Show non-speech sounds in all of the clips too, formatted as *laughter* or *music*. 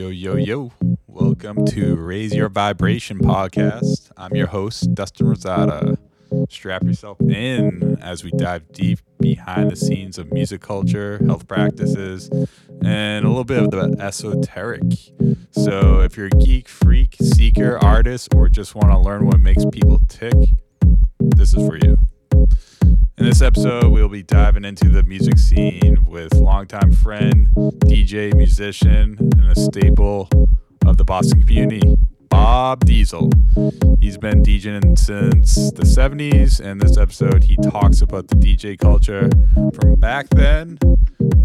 Yo, yo, yo. Welcome to Raise Your Vibration podcast. I'm your host, Dustin Rosada. Strap yourself in as we dive deep behind the scenes of music culture, health practices, and a little bit of the esoteric. So, if you're a geek, freak, seeker, artist, or just want to learn what makes people tick, this is for you. In this episode, we'll be diving into the music scene with longtime friend, DJ, musician, and a staple of the Boston community, Bob Diesel. He's been DJing since the 70s, and this episode he talks about the DJ culture from back then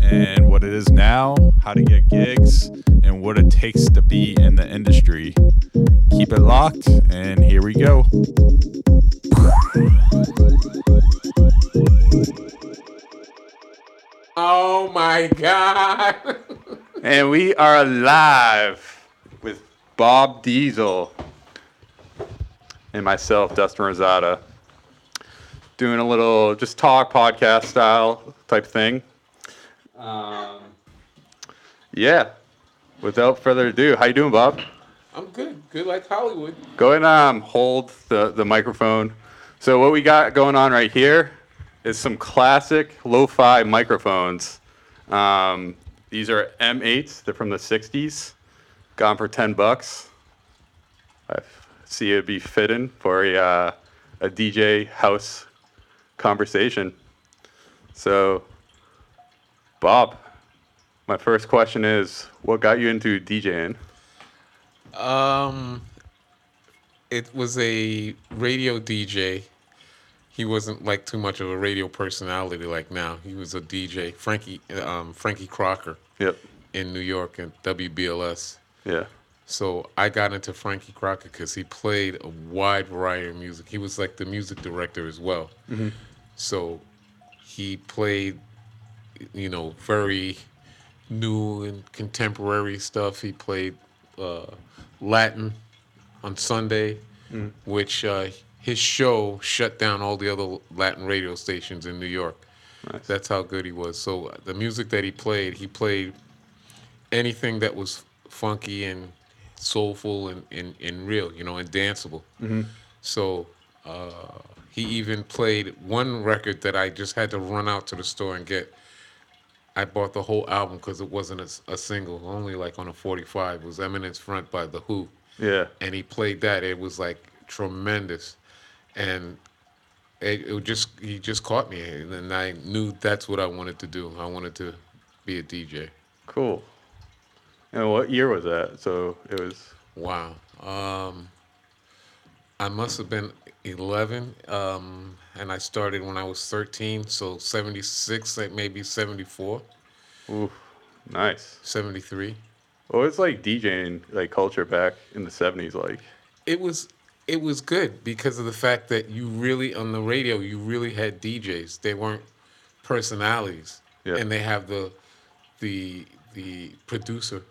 and what it is now, how to get gigs, and what it takes to be in the industry. Keep it locked, and here we go. Oh my god. And we are live with Bob Diesel and myself, Dustin Rosada, doing a little just talk podcast style type thing. Um, yeah. Without further ado, how you doing, Bob? I'm good. Good like Hollywood. Go ahead and um, hold the, the microphone. So what we got going on right here is some classic lo-fi microphones. Um, these are M8s. They're from the 60s. Gone for 10 bucks. I see it'd be fitting for a, uh, a DJ house conversation. So, Bob, my first question is, what got you into DJing? Um it was a radio DJ. He wasn't like too much of a radio personality like now. He was a DJ, Frankie um, Frankie Crocker Yep. in New York and WBLS. Yeah. So I got into Frankie Crocker because he played a wide variety of music. He was like the music director as well. So he played, you know, very new and contemporary stuff. He played uh, Latin on Sunday, which uh, his show shut down all the other Latin radio stations in New York. Nice. That's how good he was. So the music that he played, he played anything that was funky and soulful and, and, and real, you know, and danceable. So uh, he even played one record that I just had to run out to the store and get. I bought the whole album because it wasn't a single, only like on a 45. It was Eminence Front by The Who. Yeah. And he played that. It was like tremendous. And it, it just, he just caught me. And then I knew that's what I wanted to do. I wanted to be a DJ. Cool. And what year was that? So it was. Wow. Um, I must have been 11, um, and I started when I was 13, so 76, like maybe 74, Ooh, nice. 73. What was like DJing like culture back in the seventies like? It was it was good because of the fact that you really on the radio you really had DJs. They weren't personalities, Yeah. and they have the the the producer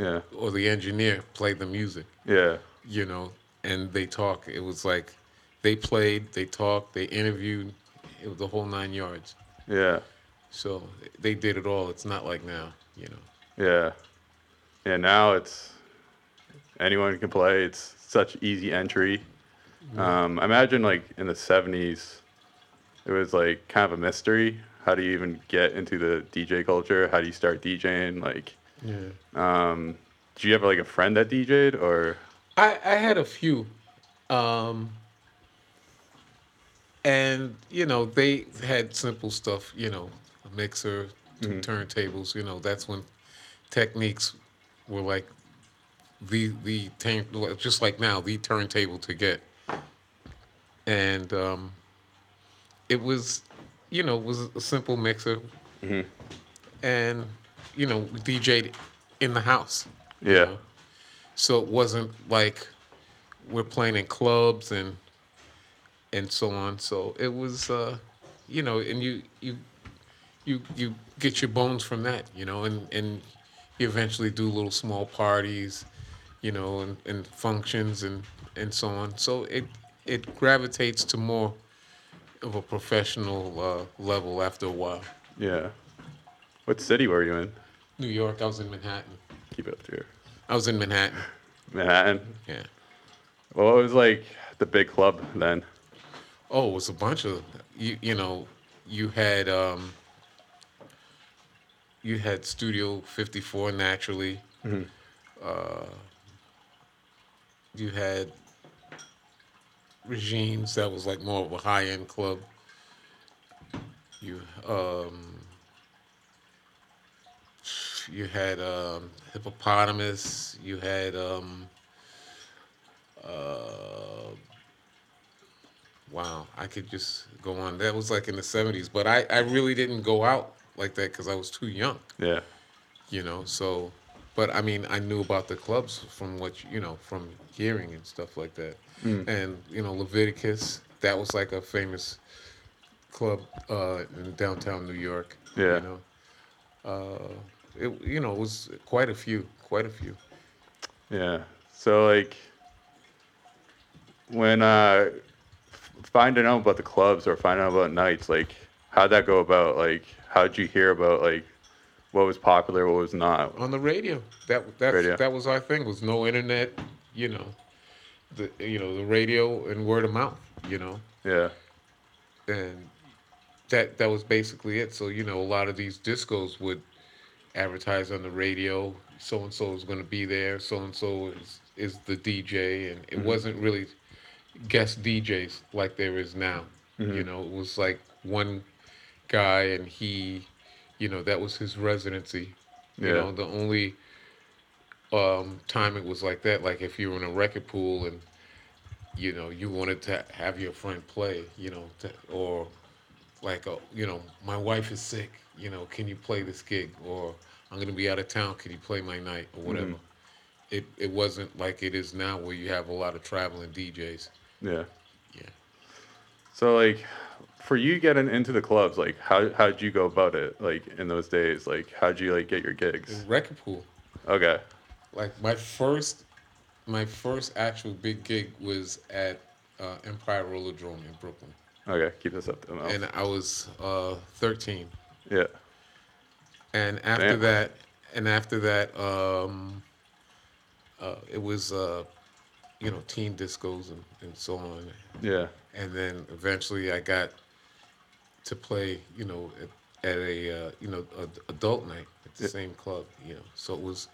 Yeah. or the engineer play the music. Yeah. you know, and they talk. It was like they played, they talked, they interviewed. It was the whole nine yards. Yeah. So they did it all. It's not like now, you know. Yeah. Yeah. Now it's anyone can play. It's such easy entry. Um, I imagine like in the seventies, it was like kind of a mystery. How do you even get into the DJ culture? How do you start DJing? Like, Yeah. um, did you have like a friend that DJ'd or? I, I had a few. Um, and, you know, they had simple stuff, you know, a mixer, 2 turntables, you know, that's when techniques were like the, the turn, just like now, the turntable to get. And um, it was, you know, it was a simple mixer. And, you know, DJ'd in the house. you Yeah. know. So it wasn't like we're playing in clubs and and so on. So it was, uh, you know, and you you you you get your bones from that, you know, and and you eventually do little small parties, you know, and, and functions and and so on. So it it gravitates to more of a professional uh, level after a while. Yeah. What city were you in? New York, I was in Manhattan. Keep it up here. I was in Manhattan. Manhattan. Yeah. Well, it was like the big club then? Oh, it was a bunch of you. You know, you had um, you had Studio 54 naturally. Hmm. Uh, you had Regine's that was like more of a high end club. You um, you had um, Hippopotamus. You had um, uh, wow, I could just go on. That was like in the 70s, but I, I really didn't go out like that because I was too young, Yeah. you know. So, but I mean, I knew about the clubs from what, you know, from hearing and stuff like that. And, you know, Leviticus, that was like a famous club uh, in downtown New York. Yeah. You know, uh, it, you know, it was quite a few, quite a few. Yeah. So like when uh finding out about the clubs or finding out about nights, like how'd that go about? Like how'd you hear about like what was popular, what was not? on the radio. That that Radio. that was our thing. Was no internet, you know, the you know the radio and word of mouth, you know, Yeah. and that that was basically it. So you know, a lot of these discos would advertise on the radio. So and so is going to be there. So and so is is the DJ, and it mm-hmm. wasn't really guest DJs like there is now. Mm-hmm. You know, it was like one guy, and he, you know, that was his residency. You Yeah. know, the only um, time it was like that, like if you were in a record pool and you know you wanted to have your friend play, you know, to, or like, oh, you know, my wife is sick, you know, can you play this gig? Or I'm gonna be out of town, can you play my night or whatever? It it wasn't like it is now where you have a lot of traveling DJs. Yeah. Yeah. So like for you getting into the clubs, like how how'd you go about it? Like in those days, like how'd you like get your gigs? Record pool. Okay. Like my first, my first actual big gig was at uh, Empire Rollerdrome in Brooklyn, Okay. Keep this up to and I was uh, 13. Yeah. And after Damn. that, and after that, um, uh, it was uh, you know teen discos and, and so on. Yeah. And then eventually, I got to play, you know, at, at a uh, you know a, adult night at the Yeah. same club. You know, so it was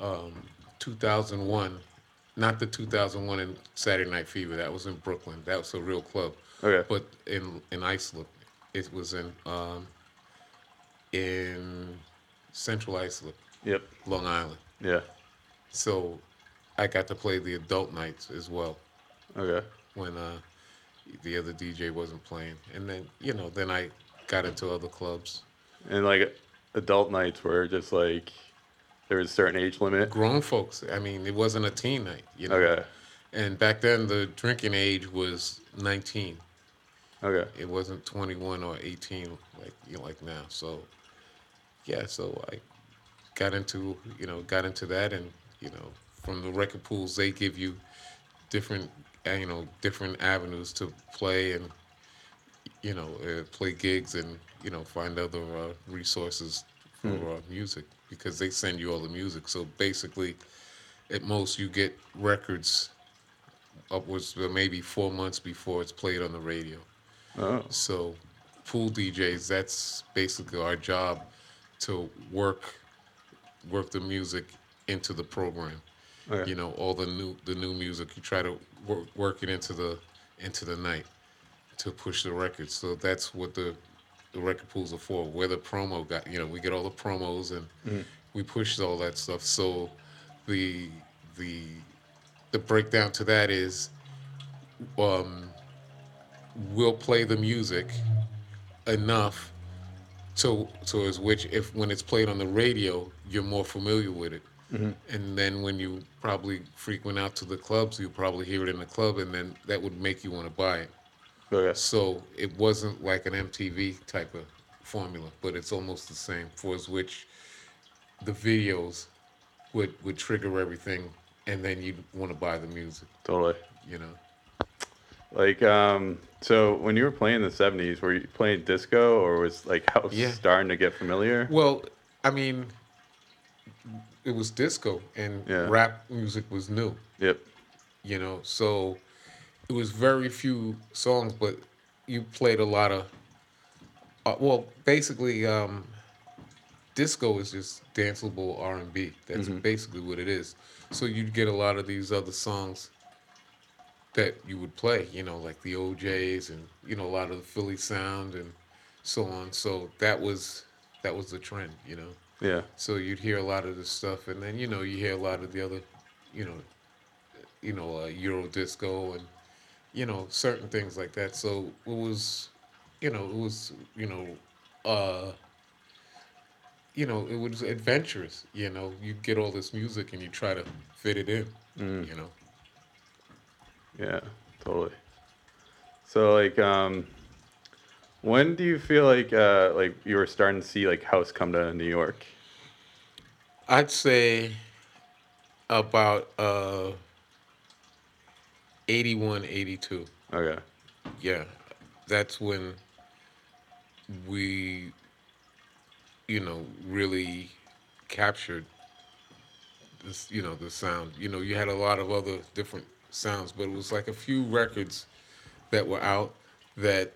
um, 2001, not the 2001 in Saturday Night Fever. That was in Brooklyn. That was a real club. Okay. But in in Islip, it was in um, in Central Islip, Yep. Long Island. Yeah. So I got to play the adult nights as well Okay. when uh, the other DJ wasn't playing, and then you know then I got into other clubs. And like adult nights were just like there was a certain age limit. Grown folks. I mean, it wasn't a teen night, you know. Okay. And back then the drinking age was 19. Okay. It wasn't 21 or 18 like you know, like now. So yeah, so I got into you know got into that, and you know from the record pools they give you different uh, you know different avenues to play and you know uh, play gigs and you know find other uh, resources for uh, music because they send you all the music. So basically, at most you get records upwards of maybe four months before it's played on the radio. Oh. So, pool DJs, that's basically our job to work work the music into the program. Okay. You know, all the new the new music. You try to work, work it into the into the night to push the record. So that's what the the record pools are for. Where the promo got, you know, we get all the promos and we push all that stuff. So the the the breakdown to that is um, we'll play the music enough to to as which if when it's played on the radio you're more familiar with it. Mm-hmm. And then when you probably frequent out to the clubs you'll probably hear it in the club and then that would make you want to buy it. Oh, okay. so it wasn't like an MTV type of formula but it's almost the same for as which the videos would would trigger everything and then you'd want to buy the music. Totally. you know Like, um, so when you were playing in the '70s, were you playing disco, or was like house Yeah. starting to get familiar? Well, I mean, it was disco and Yeah. rap music was new. Yep. You know, so it was very few songs, but you played a lot of. Uh, well, basically, um, disco is just danceable R and B. That's basically what it is. So you'd get a lot of these other songs that you would play, you know, like the OJ's and you know a lot of the Philly sound and so on. So that was that was the trend, you know. Yeah. So you'd hear a lot of this stuff, and then you know you hear a lot of the other, you know, you know uh, Euro disco and you know certain things like that. So it was, you know, it was you know, uh, you know, it was adventurous. You know, you get all this music and you try to fit it in. You know. Yeah, totally. So like um when do you feel like uh like you were starting to see like house come to New York? I'd say about uh 81, 82. Okay. Yeah. That's when we you know really captured this you know the sound. You know, you had a lot of other different sounds, but it was like a few records that were out that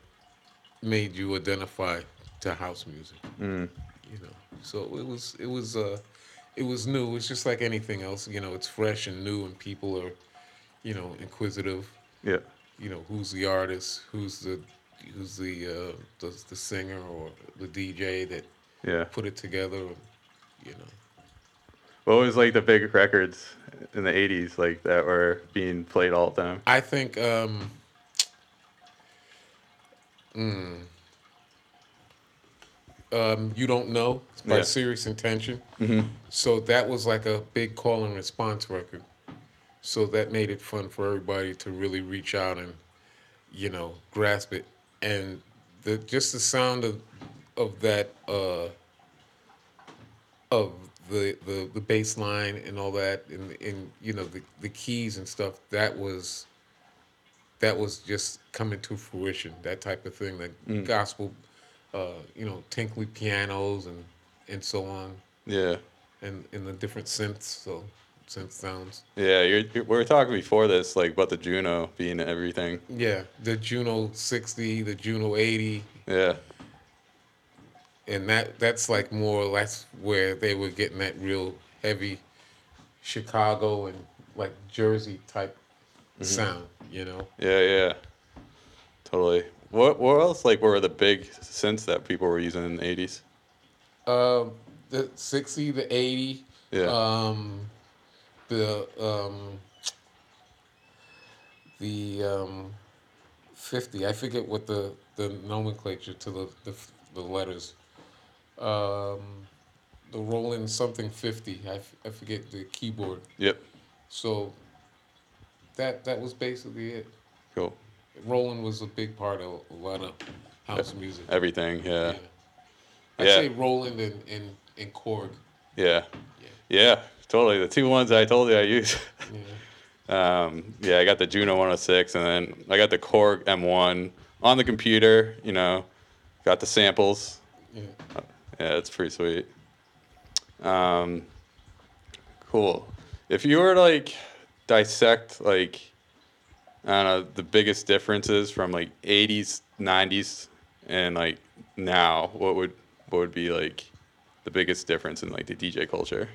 made you identify to house music. Mm. You know. So it was it was uh it was new. It's just like anything else, you know, it's fresh and new and people are, you know, inquisitive. Yeah. You know, who's the artist, who's the who's the uh the, the singer or the DJ that Yeah. put it together, you know. What was like the big records in the 80s like that were being played all the time? I think um mm, um you don't know it's by Yeah. serious intention. So that was like a big call and response record. So that made it fun for everybody to really reach out and you know grasp it and the just the sound of of that uh of the the the bass line and all that and and you know the the keys and stuff that was that was just coming to fruition that type of thing the gospel uh you know tinkly pianos and and so on Yeah. and and the different synths so synth sounds Yeah, you're, you're, we were talking before this like about the Juno being everything. yeah the Juno 60 the Juno 80 Yeah. And that that's like more or less where they were getting that real heavy Chicago and like Jersey type sound, you know. Yeah, yeah. Totally. What what else like were the big synths that people were using in the 80s? Um, the sixty, the eighty, Yeah. um, the um, the um, fifty. I forget what the the nomenclature to the the, the letters. Um, the Roland something fifty. I, f- I forget the keyboard. Yep. So that that was basically it. Cool. Roland was a big part of a lot of house music. Everything, yeah. Yeah. I'd Yeah. say Roland and, and, and Korg. Yeah. Yeah. Yeah, totally. The two ones I told you I use. *laughs* Yeah. Um, yeah, I got the Juno 106 and then I got the Korg M1 on the computer, you know, got the samples. Yeah. Yeah, it's pretty sweet. Um, cool. If you were to like dissect like I don't know the biggest differences from like 80s, 90s, and like now, what would what would be like the biggest difference in like the DJ culture?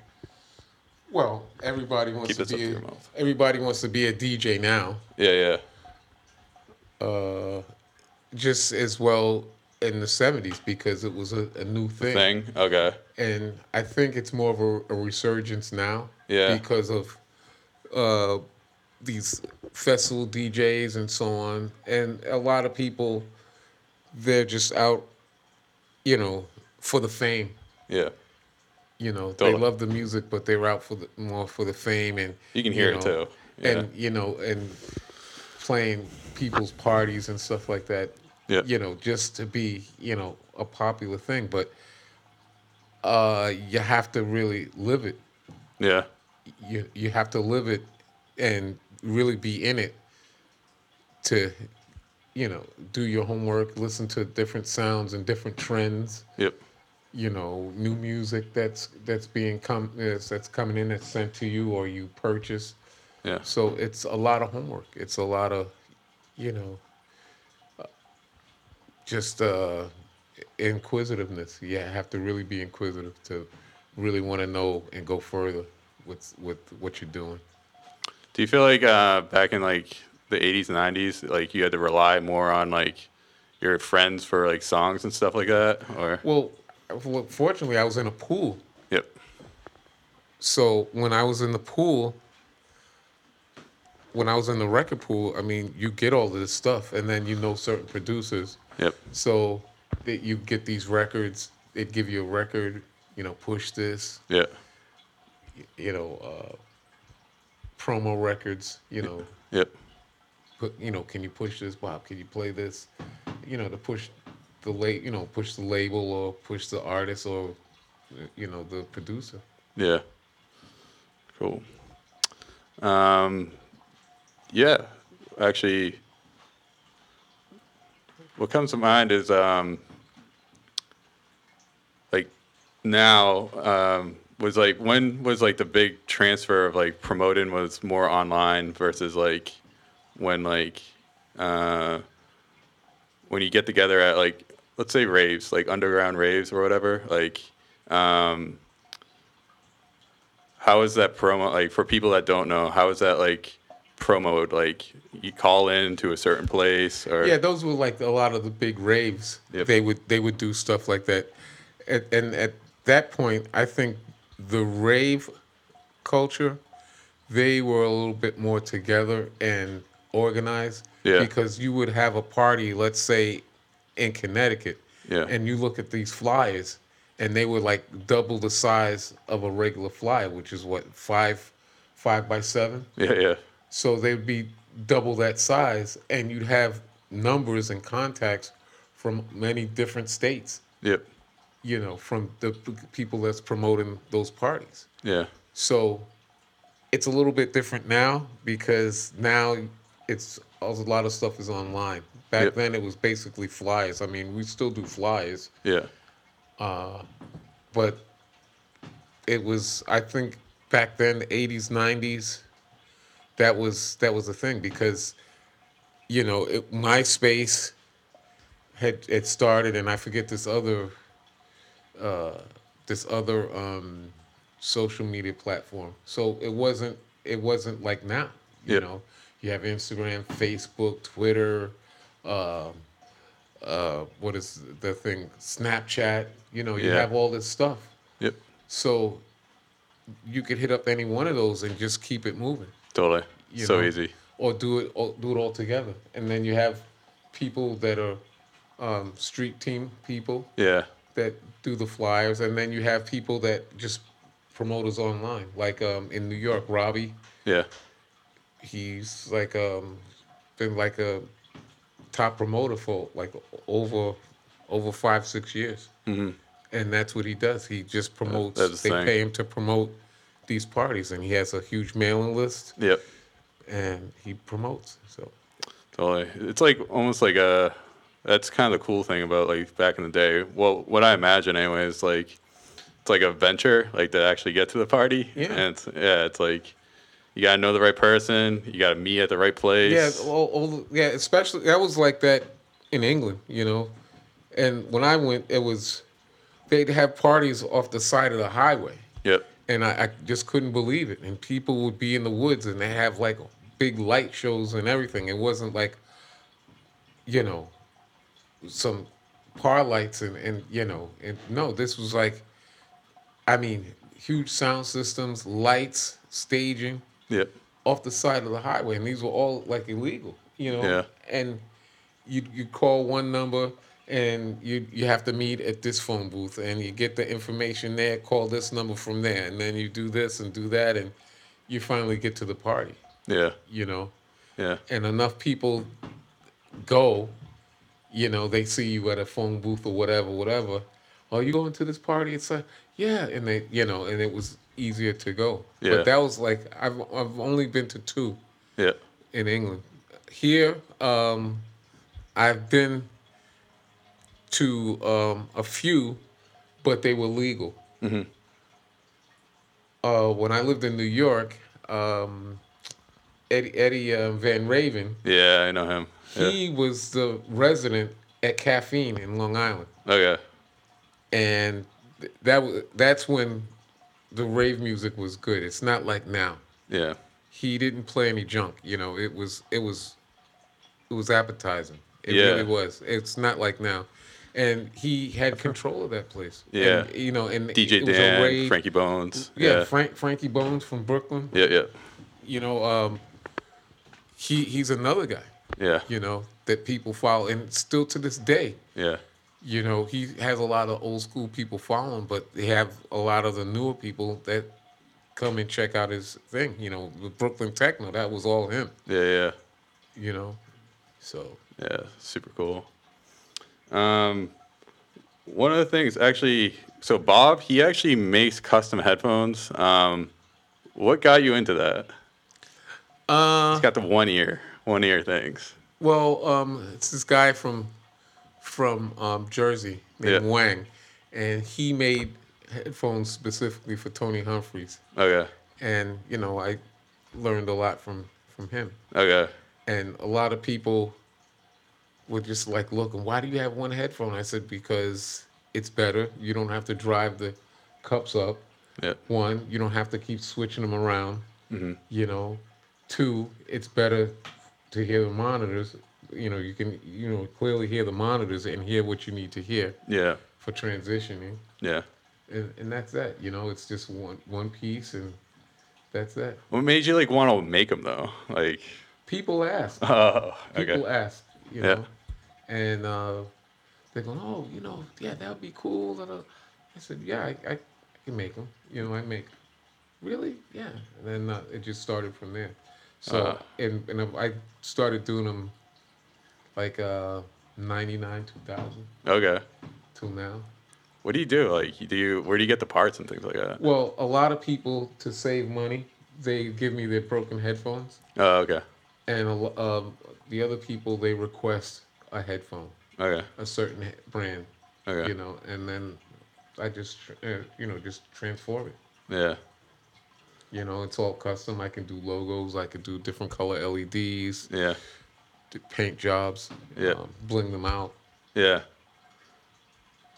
Well, everybody wants Keep to be to a, your mouth. everybody wants to be a DJ now. Yeah, yeah, Uh, just as well in the '70s because it was a, a new thing. thing. Okay. and I think it's more of a, a resurgence now. Yeah. Because of uh, these festival DJs and so on, and a lot of people, they're just out, you know, for the fame. Yeah, You know, Totally. they love the music, but they're out for the more for the fame and You can hear it know, too. Yeah. And you know, and playing people's parties and stuff like that. Yeah. You know, just to be, you know, a popular thing, but uh you have to really live it. yeah, You you have to live it and really be in it to you know, do your homework, listen to different sounds and different trends yep, you know, new music that's that's being come that's coming in that's sent to you or you purchase. Yeah. So it's a lot of homework. It's a lot of, you know, just uh, inquisitiveness. Yeah, have to really be inquisitive to really want to know and go further with with what you're doing. Do you feel like uh, back in like the 80s and 90s, like you had to rely more on like your friends for like songs and stuff like that? Or Well, fortunately, I was in a pool. yep, So when I was in the pool, when I was in the record pool, I mean, you get all of this stuff, and then you know certain producers. Yep, So that you get these records, they'd give you a record, you know, push this, yeah, you know, uh, promo records, you know, yep, put, you know, can you push this, Bob? Can you play this? You know, to push the la- you know, push the label or push the artist or, you know, the producer. yeah. Cool. Um, yeah, actually, what comes to mind is um, like now um, was like when was like the big transfer of like promoting was more online versus like when like uh, when you get together at like let's say raves like underground raves or whatever like um, how is that promo like for people that don't know how is that like promoted like you call in to a certain place or Yeah, those were like a lot of the big raves. Yep. They would they would do stuff like that, and, and at that point, I think the rave culture, they were a little bit more together and organized. Yeah. Because you would have a party, let's say, in Connecticut, Yeah. and you look at these flyers, and they were like double the size of a regular flyer, which is what five, five by seven. yeah yeah So they'd be double that size, and you'd have numbers and contacts from many different states, yep you know, from the p- people that's promoting those parties. yeah So it's a little bit different now because now it's a lot of stuff is online. Back Yep. then it was basically flyers. I mean, we still do flyers, yeah Uh, but it was I think back then the 80s 90s that was that was the thing because you know it, MySpace had it started and I forget this other uh, this other um, social media platform. So it wasn't it wasn't like now you Yep. know. You have Instagram Facebook Twitter um, uh, what is the thing Snapchat you know you Yeah. have all this stuff. Yep. So you could hit up any one of those and just keep it moving, totally You so know? easy or do it or do it all together. And then you have people that are um, street team people yeah that do the flyers, and then you have people that just promoters online, like um, in New York, Robbie. yeah He's like um, been like a top promoter for like over over five six years. Mhm. And that's what he does. He just promotes. they pay him to promote these parties, and he has a huge mailing list, yep and he promotes. So Totally. It's like almost like a. That's kind of the cool thing about like back in the day. Well, what I imagine anyway is like it's like a venture, like to actually get to the party. Yeah. And it's, yeah, it's like you gotta know the right person. You gotta meet at the right place. yeah, all, all, yeah, especially that was like that in England, you know. And when I went, it was they'd have parties off the side of the highway. Yep. And I, I just couldn't believe it. And people would be in the woods and they have like big light shows and everything. It wasn't like, you know, some par lights and, and you know, and no, this was like, I mean, huge sound systems, lights, staging Yep. off the side of the highway, and these were all like illegal, you know. Yeah. And you you call one number, and you you have to meet at this phone booth, and you get the information there. Call this number from there, and then you do this and do that, and you finally get to the party, Yeah. you know. Yeah. And enough people go, you know, they see you at a phone booth or whatever, whatever. Oh, you going to this party? It's like, yeah, and they, you know, and it was easier to go. Yeah. But that was like I've I've only been to two Yeah. in England. Here, um, I've been to um, a few, but they were legal. Mm-hmm. Uh, when I lived in New York, um, Eddie, Eddie uh, Van Raven, Yeah, I know him. Yeah. he was the resident at Caffeine in Long Island, Okay. and that was that's when the rave music was good. It's not like now. Yeah. He didn't play any junk. You know, it was it was it was appetizing. It Yeah. really was. It's not like now. And he had control of that place. Yeah. And, you know, and DJ it was a Dan, rave- Frankie Bones. Yeah, Yeah. Frank Frankie Bones from Brooklyn. Yeah, yeah. You know, um, he he's another guy. Yeah. You know that people follow, and still to this day, Yeah. you know, he has a lot of old school people following, but they have a lot of the newer people that come and check out his thing. You know, the Brooklyn Techno, that was all him. Yeah, yeah. You know, so Yeah, super cool. Um, one of the things, actually, so Bob, he actually makes custom headphones. Um, what got you into that? uh, He's got the one ear, one ear things. Well, um, it's this guy from from um, Jersey named Yeah. Wang, and he made headphones specifically for Tony Humphries. Okay, And you know, I learned a lot from from him. okay, And a lot of people were just like, "Look, why do you have one headphone?" I said, "Because it's better. You don't have to drive the cups up. yeah, One, you don't have to keep switching them around. Mm-hmm. You know, two, it's better to hear the monitors. You know, you can you know clearly hear the monitors and hear what you need to hear yeah, for transitioning, yeah. and and that's that. You know, it's just one one piece, and that's that. What made you like want to make them though? Like, People ask. *laughs* oh, okay. People ask. You Yeah. And uh, they're going, "Oh, you know, yeah, that would be cool." da, da." I said, "Yeah, I, I, I can make them. You know, I make." Really? Yeah. And then uh, it just started from there. So Uh. and and I started doing them like uh, '99, 2000 okay. till now. What do you do? Like, do you where do you get the parts and things like that? Well, a lot of people to save money, they give me their broken headphones, Oh, okay, and um, the other people they request a headphone, okay, a certain he- brand. okay. you know, and then I just, tr- uh, you know, just transform it. Yeah, You know, it's all custom. I can do logos. I can do different color LEDs, yeah, do paint jobs, Yeah. um, bling them out. yeah.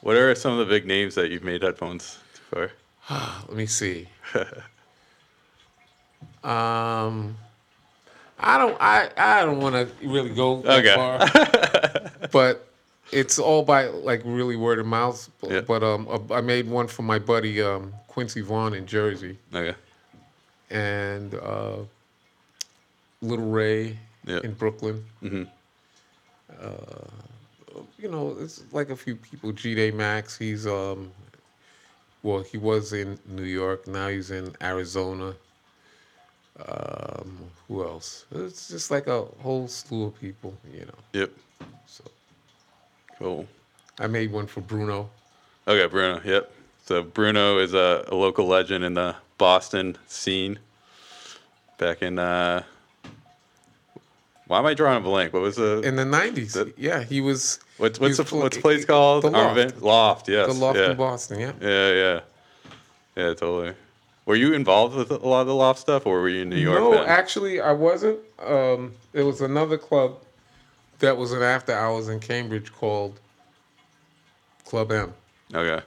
What are some of the big names that you've made headphones for? *sighs* Let me see. *laughs* um, I don't, I, I don't want to really go that Okay. far, *laughs* but it's all by like really word of mouth. But, Yeah. but um, I made one for my buddy um, Quincy Vaughn in Jersey. Okay, and uh, Little Ray Yeah. in Brooklyn. Mm-hmm. Uh, you know, it's like a few people. G Day Max, he's um, well, he was in New York. Now he's in Arizona. Um, who else? It's just like a whole slew of people. You know, yep, so cool. I made one for Bruno. Okay, Bruno. Yep. So Bruno is a, a local legend in the Boston scene. Back in uh, why am I drawing a blank? What was the In the '90s, yeah, he was. what's he what's the what's the place called? The Loft. Armavent? Loft. Yes. The Loft yeah. in Boston, yeah. Yeah, yeah, yeah. Totally. Were you involved with a lot of the Loft stuff, or were you in New York? No, then? actually, I wasn't. Um, there was another club that was an after hours in Cambridge called Club M. Okay.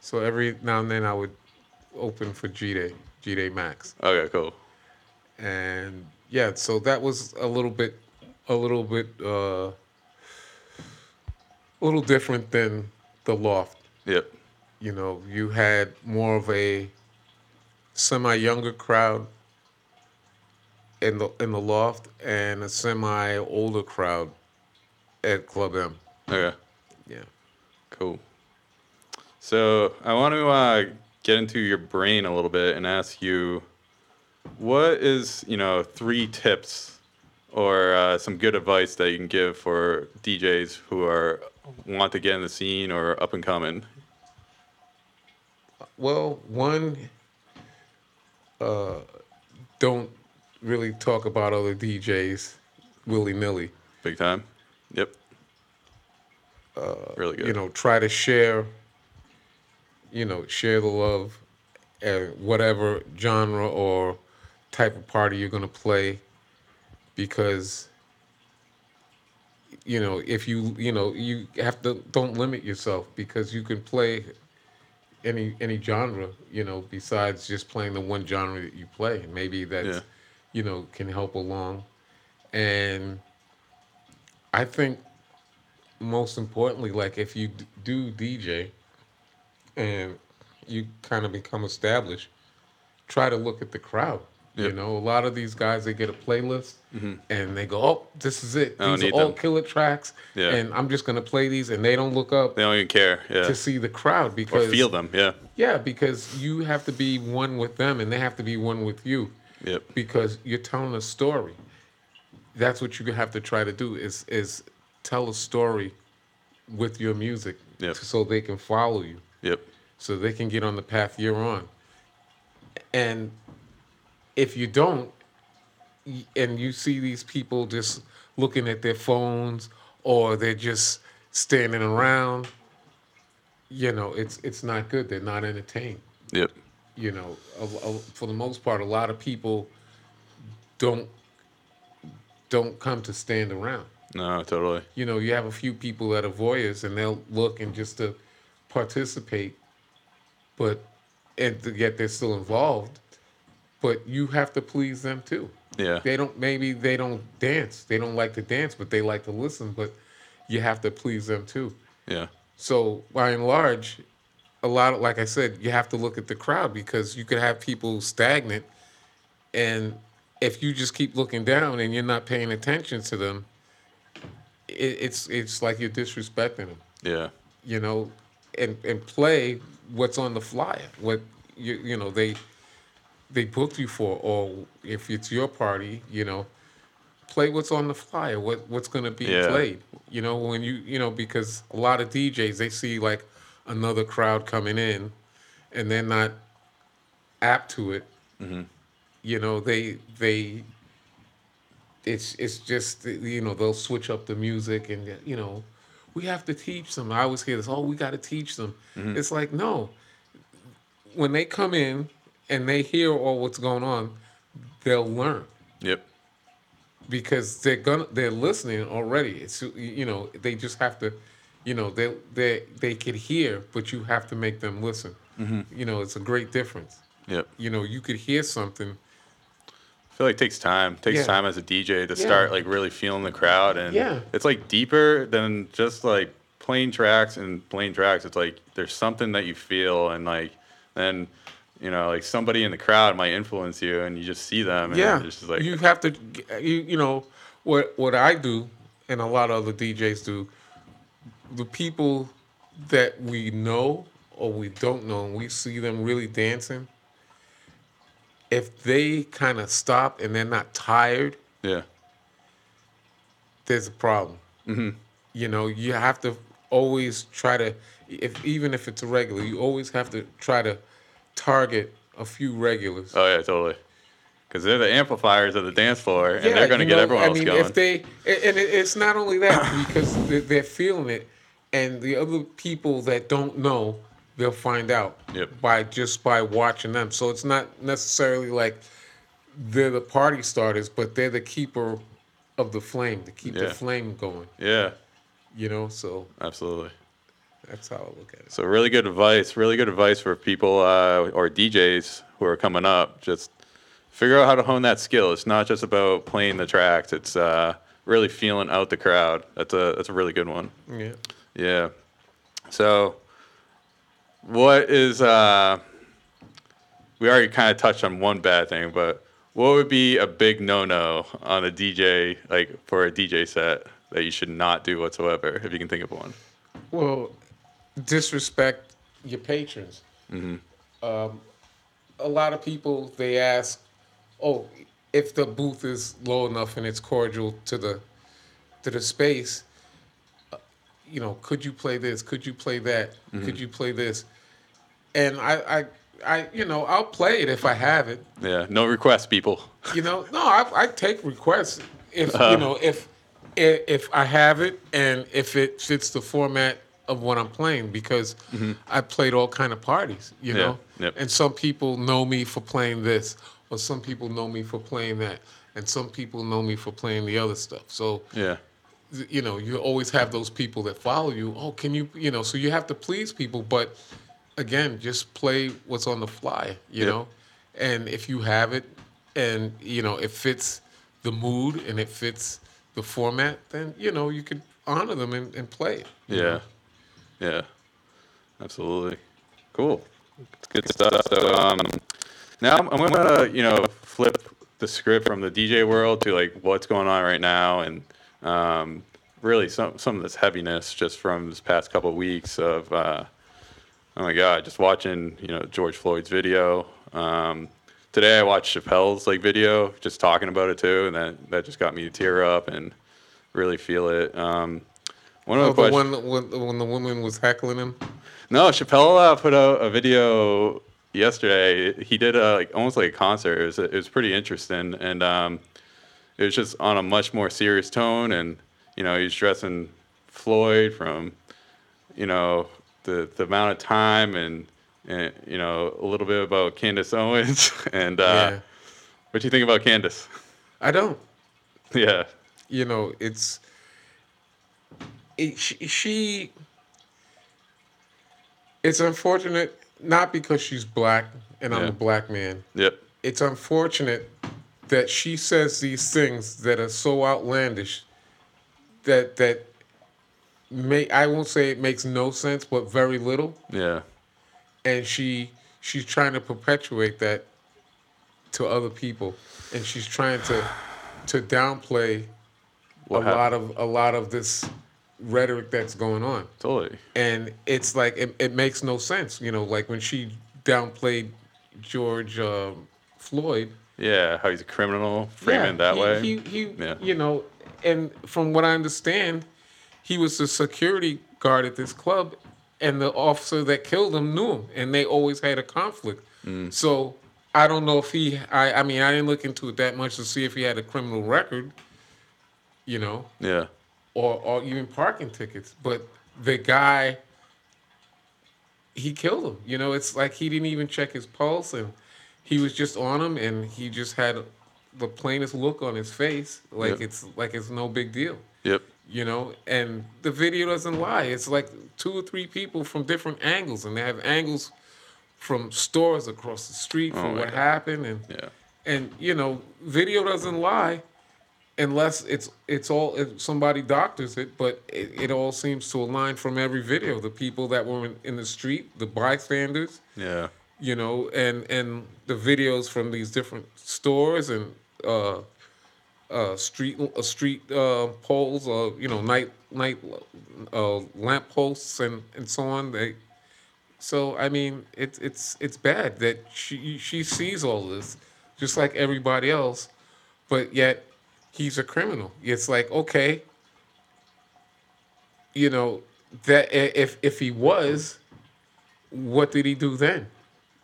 So every now and then I would open for G Day, G Day Max, Okay. Cool. and yeah, so that was a little bit, a little bit, uh, a little different than the Loft. Yep. You know, you had more of a semi younger crowd in the in the loft and a semi older crowd at Club M. Okay. Yeah. Cool. So I want to uh, get into your brain a little bit and ask you, what is you know three tips or uh, some good advice that you can give for DJs who are want to get in the scene or up and coming? Well, one, uh, don't really talk about other DJs willy nilly. Big time. Yep. really good. You know, try to share you know, share the love, uh, whatever genre or type of party you're gonna play, because you know if you you know you have to don't limit yourself because you can play any any genre you know besides just playing the one genre that you play. Maybe that's Yeah. you know can help along. And i think most importantly like if you d- do dj and you kind of become established try to look at the crowd you know a lot of these guys they get a playlist mm-hmm. and they go oh this is it these are all them. killer tracks Yeah. and i'm just going to play these and they don't look up They don't even care. Yeah. to see the crowd because or feel them. Yeah. yeah because you have to be one with them and they have to be one with you Yep. because you're telling a story that's what you have to try to do is is tell a story with your music Yep. so they can follow you Yep. so they can get on the path you're on and if you don't and you see these people just looking at their phones or they're just standing around you know it's it's not good they're not entertained Yep. you know a, a, for the most part a lot of people don't don't come to stand around No, totally. you know you have a few people that are voyeurs and they'll look and just to participate but and yet they're still involved but you have to please them too Yeah. they don't maybe they don't dance they don't like to dance but they like to listen but you have to please them too Yeah. so by and large, a lot of like I said, you have to look at the crowd because you could have people stagnant, and if you just keep looking down and you're not paying attention to them, it, it's it's like you're disrespecting them, Yeah. you know, and and play what's on the flyer, what you you know they they booked you for, or if it's your party, you know, play what's on the flyer, what what's going to be Yeah. played. You know, when you you know because a lot of DJs they see like another crowd coming in, and they're not apt to it. Mm-hmm. You know, they they. It's it's just you know they'll switch up the music and you know, we have to teach them. I always hear this. Oh, we got to teach them. Mm-hmm. It's like no. When they come in and they hear all what's going on, they'll learn Yep. because they're gonna they're listening already. It's you know they just have to, you know they they they could hear, but you have to make them listen. Mm-hmm. You know it's a great difference. Yep. You know you could hear something. I feel like it takes time. It takes Yeah. time as a DJ to Yeah. start like really feeling the crowd, and Yeah. it's like deeper than just like plain tracks and plain tracks. It's like there's something that you feel, and like then you know like somebody in the crowd might influence you, and you just see them, and Yeah, it's just like you have to. You you know what what I do, and a lot of other DJs do. The people that we know or we don't know, and we see them really dancing. If they kind of stop and they're not tired, yeah, there's a problem. Mm-hmm. You know, you have to always try to, if even if it's a regular, you always have to try to target a few regulars. oh yeah, totally. Because they're the amplifiers of the dance floor, and they're going to get know, everyone I else mean, going. if they, and it's not only that because they- they're feeling it, and the other people that don't know, they'll find out Yep. by just by watching them. So it's not necessarily like they're the party starters, but they're the keeper of the flame, to keep Yeah. the flame going. yeah, You know, so absolutely. That's how I look at it. So really good advice, really good advice for people uh, or DJs who are coming up. Just figure out how to hone that skill. It's not just about playing the tracks. It's uh, really feeling out the crowd. That's a that's a really good one. Yeah. Yeah. So what is uh we already kind of touched on one bad thing, but what would be a big no-no on a DJ like for a DJ set that you should not do whatsoever if you can think of one? Well, disrespect your patrons. Um, a lot of people they ask, "Oh, if the booth is low enough and it's cordial to the to the space, uh, you know, could you play this? Could you play that? Could you play this?" And I, I, I, you know, I'll play it if I have it. Yeah, no requests people. You know, no, I, I take requests if *laughs* you know if if I have it and if it fits the format of what I'm playing because I played all kind of parties, you Mm-hmm. Yeah, know. yep. And some people know me for playing this, or some people know me for playing that, and some people know me for playing the other stuff. So Yeah. you know, you always have those people that follow you. Oh, can you, you know, so you have to please people, but again, just play what's on the fly, you Yep. know? And if you have it and, you know, it fits the mood and it fits the format, then, you know, you could honor them and, and play it. Yeah. know? Yeah. Absolutely. Cool. It's good stuff. So um now I'm, gonna, you know, flip the script from the DJ world to like what's going on right now and um really some some of this heaviness just from this past couple of weeks of uh oh my god, just watching, you know, George Floyd's video. Um today I watched Chappelle's like video just talking about it too and that that just got me to tear up and really feel it. Um one of Oh, the the one when, when the woman was heckling him. no, Chappelle uh, put out a video yesterday. He did a, like almost like a concert. It was it was pretty interesting, and um, it was just on a much more serious tone. And you know, he's dressing Floyd from you know the the amount of time and and you know a little bit about Candace Owens. *laughs* and uh, yeah, what do you think about Candace? I don't. *laughs* yeah, you know, it's it, she, she. It's unfortunate, not because she's black and I'm Yeah. a black man. yep, It's unfortunate that she says these things that are so outlandish that that may I won't say it makes no sense, but very little. yeah, And she she's trying to perpetuate that to other people, and she's trying to to downplay What a happened? lot of a lot of this rhetoric that's going on totally. and it's like it, it makes no sense you know like when she downplayed george uh, floyd Yeah, how he's a criminal, framing it that he, way. he, he Yeah. you know and from what i understand he was the security guard at this club and the officer that killed him knew him and they always had a conflict Mm. so i don't know if he I, I mean i didn't look into it that much to see if he had a criminal record you know yeah, or or even parking tickets. But the guy, he killed him. You know, it's like he didn't even check his pulse, and he was just on him, and he just had the plainest look on his face, like Yep. it's like it's no big deal. yep, You know, and the video doesn't lie. It's like two or three people from different angles, and they have angles from stores across the street oh for Oh what God. happened, and yeah, and you know, video doesn't lie unless it's it's all if somebody doctors it, but it, it all seems to align from every video. The people that were in, in the street, the bystanders, yeah, you know, and and the videos from these different stores and uh, uh, street uh, street uh, poles, uh, you know, night night uh, lamp posts and and so on. They so I mean, it's it's it's bad that she she sees all this, just like everybody else, but yet he's a criminal. It's like okay, you know that if if he was, what did he do then?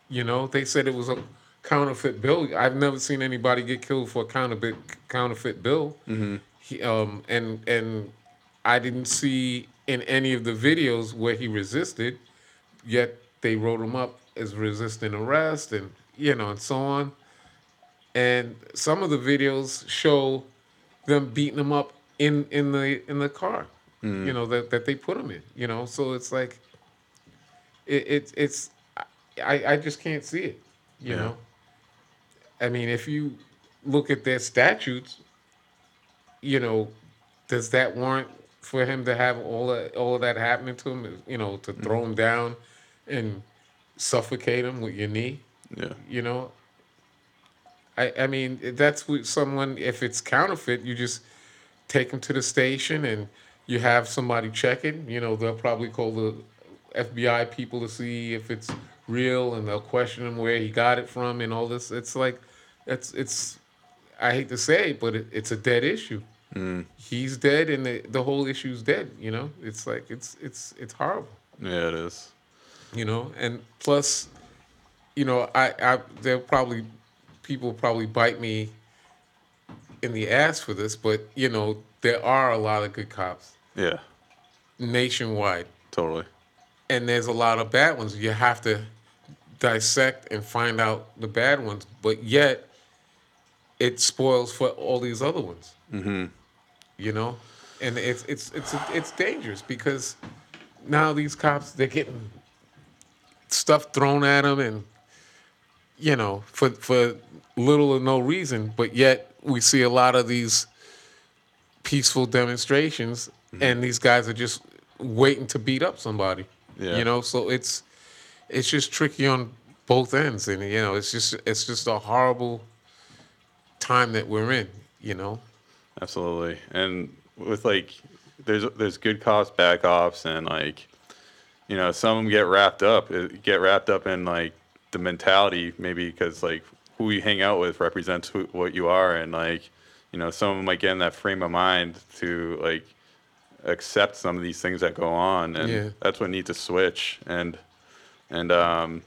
You know, they said it was a counterfeit bill. I've never seen anybody get killed for a counterfeit counterfeit bill. He, um, and and I didn't see in any of the videos where he resisted. Yet they wrote him up as resisting arrest, and you know, and so on. And some of the videos show them beating them up in in the in the car. Mm. You know that that they put them in. You know, so it's like it, it it's I I just can't see it. You Yeah. know. I mean, if you look at their statutes, you know, does that warrant for him to have all that all of that happening to him? You know, to throw mm. him down and suffocate him with your knee. yeah, You know. I I mean, that's what someone. If it's counterfeit, you just take him to the station and you have somebody check it. You know, they'll probably call the FBI people to see if it's real, and they'll question him where he got it from and all this. It's like, it's it's. I hate to say it, but it, it's a dead issue. Mm. He's dead, and the the whole issue's dead. You know, it's like it's it's it's horrible yeah. It is. you know and plus you know i i they'll probably people probably bite me in the ass for this but you know there are a lot of good cops Yeah, nationwide Totally. and there's a lot of bad ones. You have to dissect and find out the bad ones, but yet it spoils for all these other ones. Mm-hmm. You know, and it's it's it's it's dangerous because now these cops they're getting stuff thrown at them and you know for for little or no reason, but yet we see a lot of these peaceful demonstrations and these guys are just waiting to beat up somebody. Yeah. You know, so it's it's just tricky on both ends and you know, it's just it's just a horrible time that we're in, you know. Absolutely. And with like, there's there's good cops, back cops, and like, you know, some of them get wrapped up, uh, get wrapped up in like the mentality, maybe because like who you hang out with represents who, what you are, and like, you know, some of them might get in that frame of mind to like accept some of these things that go on, and Yeah. that's what needs to switch. And and um,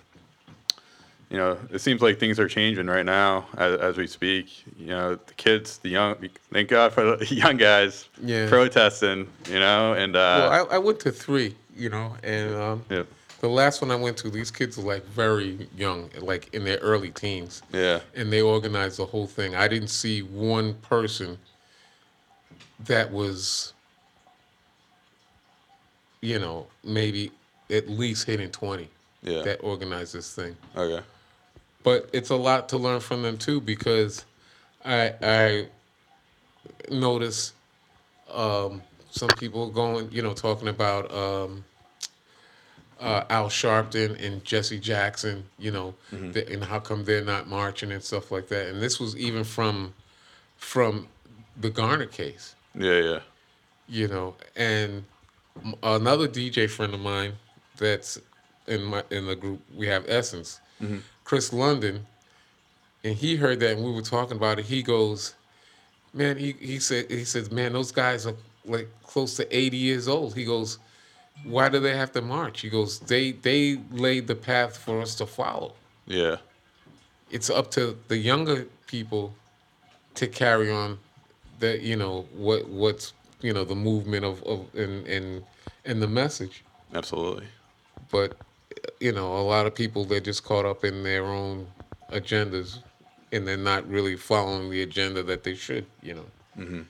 you know, it seems like things are changing right now as, as we speak. You know, the kids, the young, thank God for the *laughs* young guys Yeah. protesting, you know, and uh, Well, I, I went to three, you know, and um, yeah, the last one I went to, these kids are like very young, like in their early teens. yeah, and they organized the whole thing. I didn't see one person that was, you know, maybe at least hitting 20 yeah, that organized this thing. okay, But it's a lot to learn from them too because I I notice um, some people going, you know, talking about um, uh, Al Sharpton and Jesse Jackson, you know, th- and how come they're not marching and stuff like that. And this was even from from the Garner case. Yeah, yeah, you know and another dj friend of mine that's in my in the group we have essence chris london and he heard that and we were talking about it. He goes man he, he said he says man those guys are like close to 80 years old. He goes why do they have to march? He goes they they laid the path for us to follow. Yeah, it's up to the younger people to carry on the you know what what's you know the movement of, of and and and the message. Absolutely, but you know a lot of people they're just caught up in their own agendas and they're not really following the agenda that they should you know mm-hmm.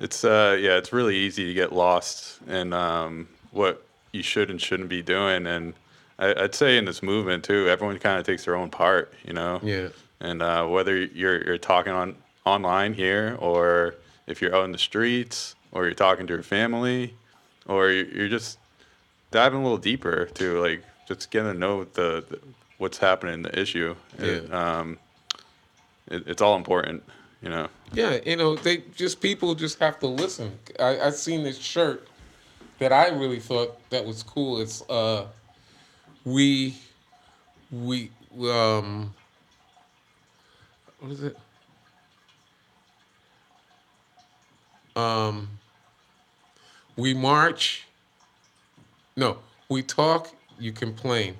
It's uh, yeah, it's really easy to get lost in um, what you should and shouldn't be doing, and I, I'd say in this movement too, everyone kind of takes their own part, you know. yeah And uh, whether you're you're talking on online here, or if you're out in the streets, or you're talking to your family, or you're just diving a little deeper to like just getting to know the, the what's happening, the issue. It, um, it, it's all important, you know. yeah you know they just people just have to listen. I i seen this shirt that i really thought that was cool. It's uh we we um what is it? Um we march. No we talk you complain.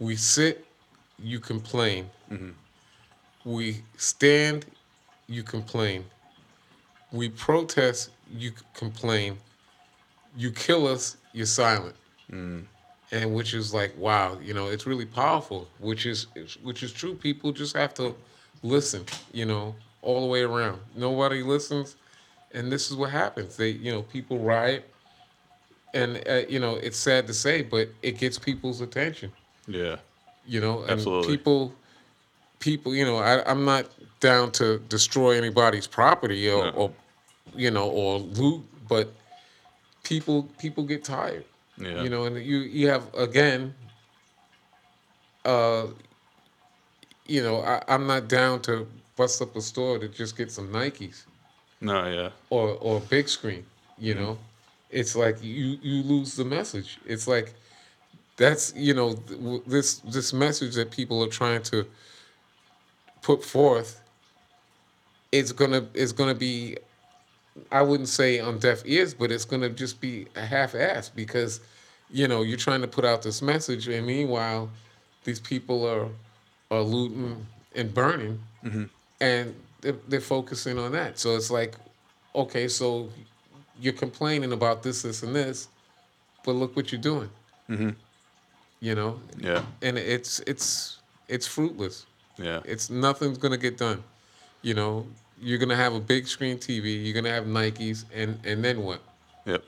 We sit you complain. We stand you complain. We protest you complain. You kill us you're silent. And which is like wow you know it's really powerful which is which is true. People just have to listen you know all the way around. Nobody listens and this is what happens. They you know people riot and uh, you know it's sad to say but it gets people's attention. Yeah. you know and Absolutely. people people you know I, i'm not down to destroy anybody's property or, No. or you know or loot but people people get tired Yeah. you know and you you have again uh you know I, i'm not down to bust up a store to just get some nikes No, yeah. or or big screen you know it's like you you lose the message it's like that's you know th- w- this this message that people are trying to put forth it's gonna it's gonna be i wouldn't say on deaf ears but it's gonna just be a half-ass because you know you're trying to put out this message and meanwhile these people are are looting and burning and they're, they're focusing on that so it's like okay so you're complaining about this this and this but look what you're doing. Mm-hmm. You know, Yeah. and it's it's it's fruitless. Yeah. It's nothing's gonna get done. You know, you're gonna have a big screen TV. You're gonna have Nikes, and and then what? Yep.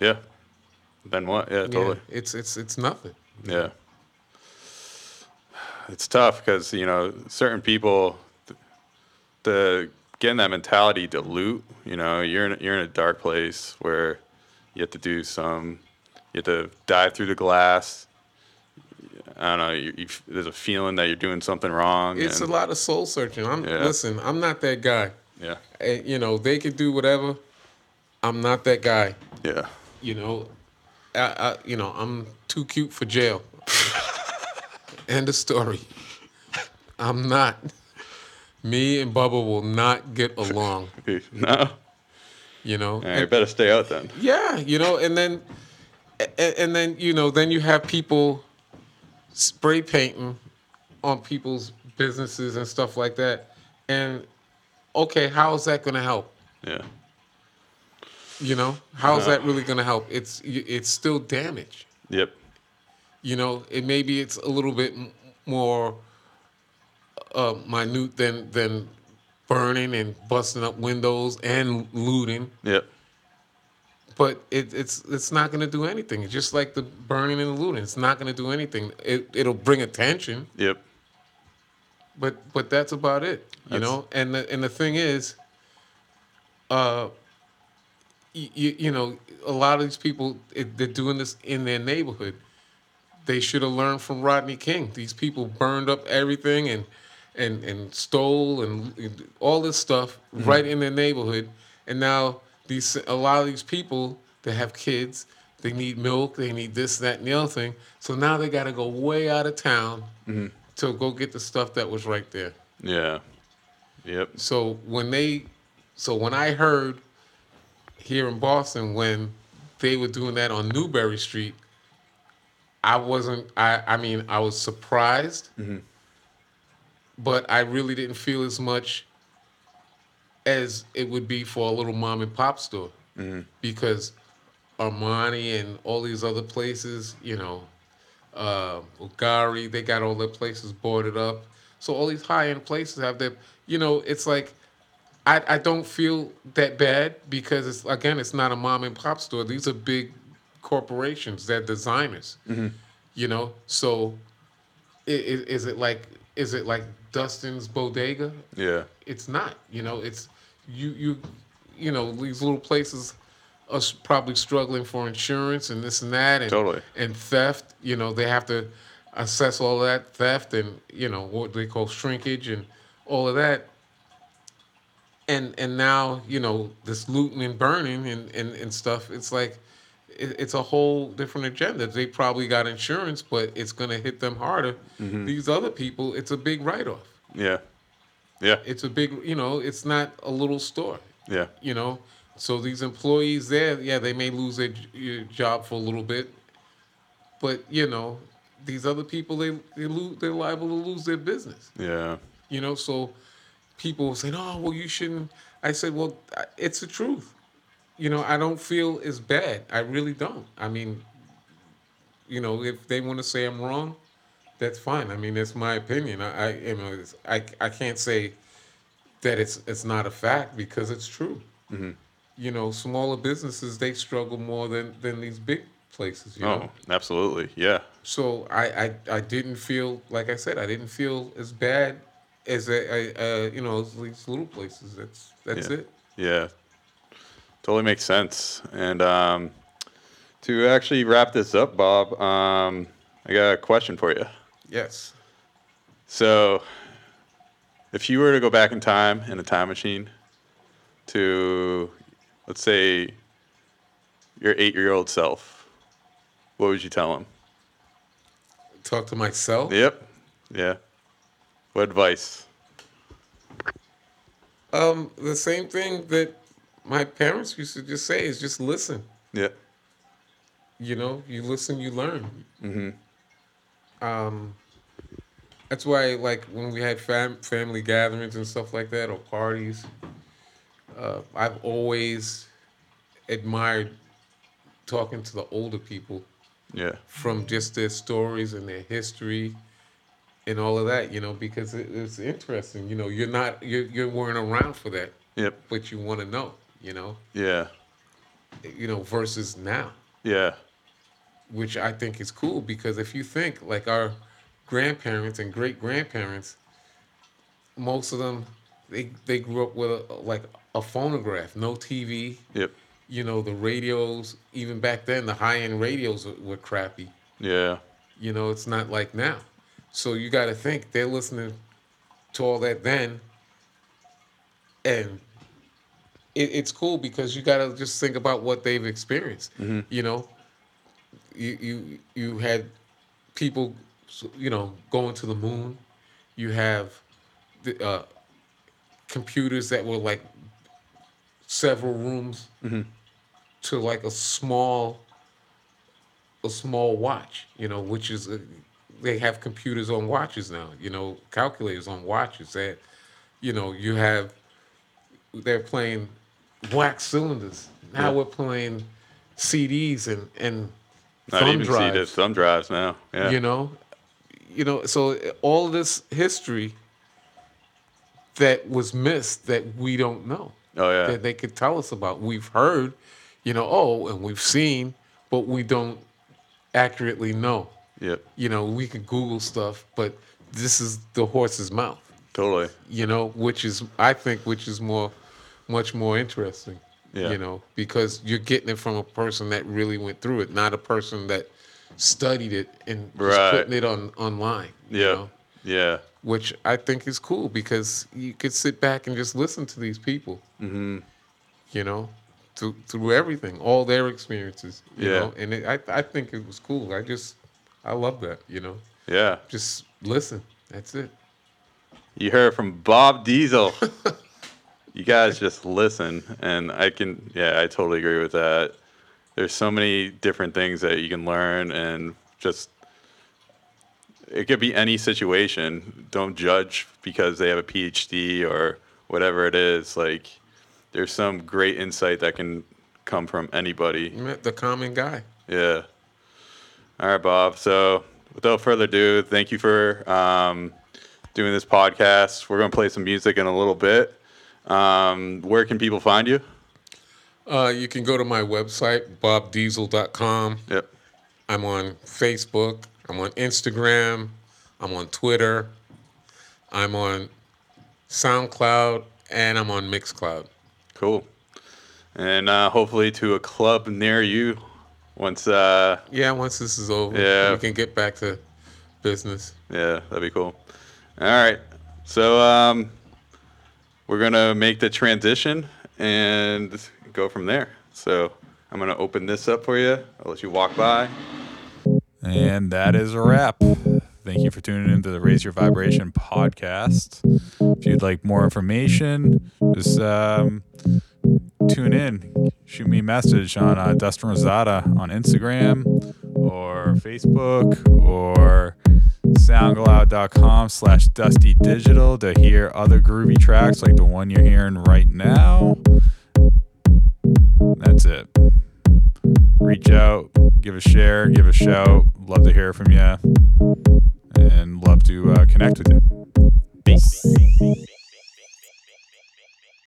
Yeah. Then what? Yeah, totally. Yeah, it's it's it's nothing. Yeah. It's tough because, you know, certain people, th- the getting that mentality to loot, you know, you're in, you're in a dark place where you have to do some, you have to dive through the glass. I don't know, you, you, there's a feeling that you're doing something wrong. It's a lot of soul searching. I'm Yeah. listen. I'm not that guy. Yeah. You know, they can do whatever. I'm not that guy. Yeah. You know, I, I you know I'm too cute for jail. *laughs* End of story. I'm not. Me and Bubba will not get along. *laughs* No? You know. Right, And- better stay out then. Yeah, you know, and then, and, and then you know, then you have people spray painting on people's businesses and stuff like that. And okay, how is that going to help? Yeah. You know, how is Uh, that really going to help? It's it's still damage. Yep. You know, it maybe it's a little bit more uh, minute than than burning and busting up windows and looting. Yep. But it, it's it's not going to do anything. It's just like the burning and the looting. It's not going to do anything. It it'll bring attention, Yep. but but that's about it. You That's- know. And the and the thing is, uh, you, you know, a lot of these people it, they're doing this in their neighborhood. They should have learned from Rodney King. These people burned up everything and and and stole and, and all this stuff right in their neighborhood. And now these a lot of these people that have kids, they need milk, they need this, that, and the other thing. So now they got to go way out of town mm-hmm. to go get the stuff that was right there. Yeah. Yep. So when they, so when I heard here in Boston when they were doing that on Newbury Street, I wasn't. I I mean I was surprised, mm-hmm. but I really didn't feel as much as it would be for a little mom and pop store because Armani and all these other places, you know, uh, Bulgari, they got all their places boarded up. So all these high end places have their, you know, it's like I, I don't feel that bad because it's again it's not a mom and pop store. These are big corporations. They're designers. You know, so i- i- is it like is it like Dustin's Bodega? Yeah. It's not. You know, it's you you you know these little places are probably struggling for insurance and this and that and Totally. and theft. You know, they have to assess all that theft and you know what they call shrinkage and all of that. And and now you know this looting and burning and and, and stuff. It's like it, it's a whole different agenda. They probably got insurance, but it's going to hit them harder. Mm-hmm. These other people, it's a big write off Yeah. Yeah. it's a big you know it's not a little store Yeah. you know so these employees there yeah they may lose their j- job for a little bit but you know these other people they they lose they're liable to lose their business Yeah. you know so people say oh well you shouldn't i said well it's the truth you know i don't feel as bad i really don't i mean you know if they want to say i'm wrong that's fine i mean that's my opinion i i you know it's, I, I can't say that it's it's not a fact because it's true you know smaller businesses they struggle more than than these big places you know Oh, absolutely. Yeah. so I, I I didn't feel like I said I didn't feel as bad as a, a, a you know these little places. That's that's Yeah. it. Yeah. Totally makes sense. And um, to actually wrap this up, Bob, um, I got a question for you. Yes. So, if you were to go back in time in a time machine to, let's say, your eight year old self, what would you tell him? Talk to myself. Yep. Yeah. What advice? Um, the same thing that my parents used to just say is just listen. Yeah. You know, you listen, you learn. Mm-hmm. Um, that's why, like, when we had fam- family gatherings and stuff like that, or parties, uh, I've always admired talking to the older people Yeah. from just their stories and their history and all of that, you know, because it, it's interesting. You know, you're not you're, you weren't around for that, Yep. but you want to know, you know, Yeah. you know, versus now, Yeah. Which I think is cool because if you think like our grandparents and great grandparents, most of them they they grew up with a, like a phonograph, no TV. Yep. You know, the radios, even back then, the high end radios were, were crappy. Yeah. You know, it's not like now. So you got to think they're listening to all that then, and it, it's cool because you got to just think about what they've experienced. Mm-hmm. You know, you you you had people, you know, going to the moon. You have the uh, computers that were like several rooms to like a small a small watch, you know, which is a, they have computers on watches now, you know, calculators on watches that, you know, you have they're playing wax cylinders. Now Yeah. we're playing CDs and and Not thumb even see the drives. thumb drives now. Yeah. You know, you know, so all this history that was missed that we don't know oh yeah. that they could tell us about. We've heard, you know, oh, and we've seen, but we don't accurately know. Yep. You know, we could Google stuff, but this is the horse's mouth. Totally. You know, which is I think which is more, much more interesting. Yeah. You know, because you're getting it from a person that really went through it, not a person that studied it and just Right. putting it on online. you Yeah. know? Yeah. which I think is cool because you could sit back and just listen to these people. Mm-hmm. You know, through through everything, all their experiences. You Yeah. know, and it, I I think it was cool. I just I love that. You know, Yeah. just listen. That's it. You heard from Bob Diesel. *laughs* you guys just listen, and I can, yeah, I totally agree with that. There's so many different things that you can learn, and just it could be any situation. Don't judge because they have a PhD or whatever it is. Like, there's some great insight that can come from anybody. The common guy. Yeah. All right, Bob. So, without further ado, thank you for um, doing this podcast. We're going to play some music in a little bit. Um, where can people find you? Uh, you can go to my website bobdiesel.com. Yep. I'm on Facebook. I'm on Instagram. I'm on Twitter. I'm on SoundCloud, and I'm on Mixcloud. Cool. And uh, hopefully to a club near you once. Uh, Yeah, once this is over, Yeah. we can get back to business. yeah, that'd be cool. All right. So um, we're going to make the transition and go from there. So I'm going to open this up for you. I'll let you walk by. And that is a wrap. Thank you for tuning into the Raise Your Vibration podcast. If you'd like more information, just um, tune in. Shoot me a message on uh, Dustin Rosada on Instagram or Facebook or soundcloud.com slash dusty digital to hear other groovy tracks like the one you're hearing right now. That's it reach out, give a share, give a shout. Love to hear from you and love to uh, connect with you. Peace.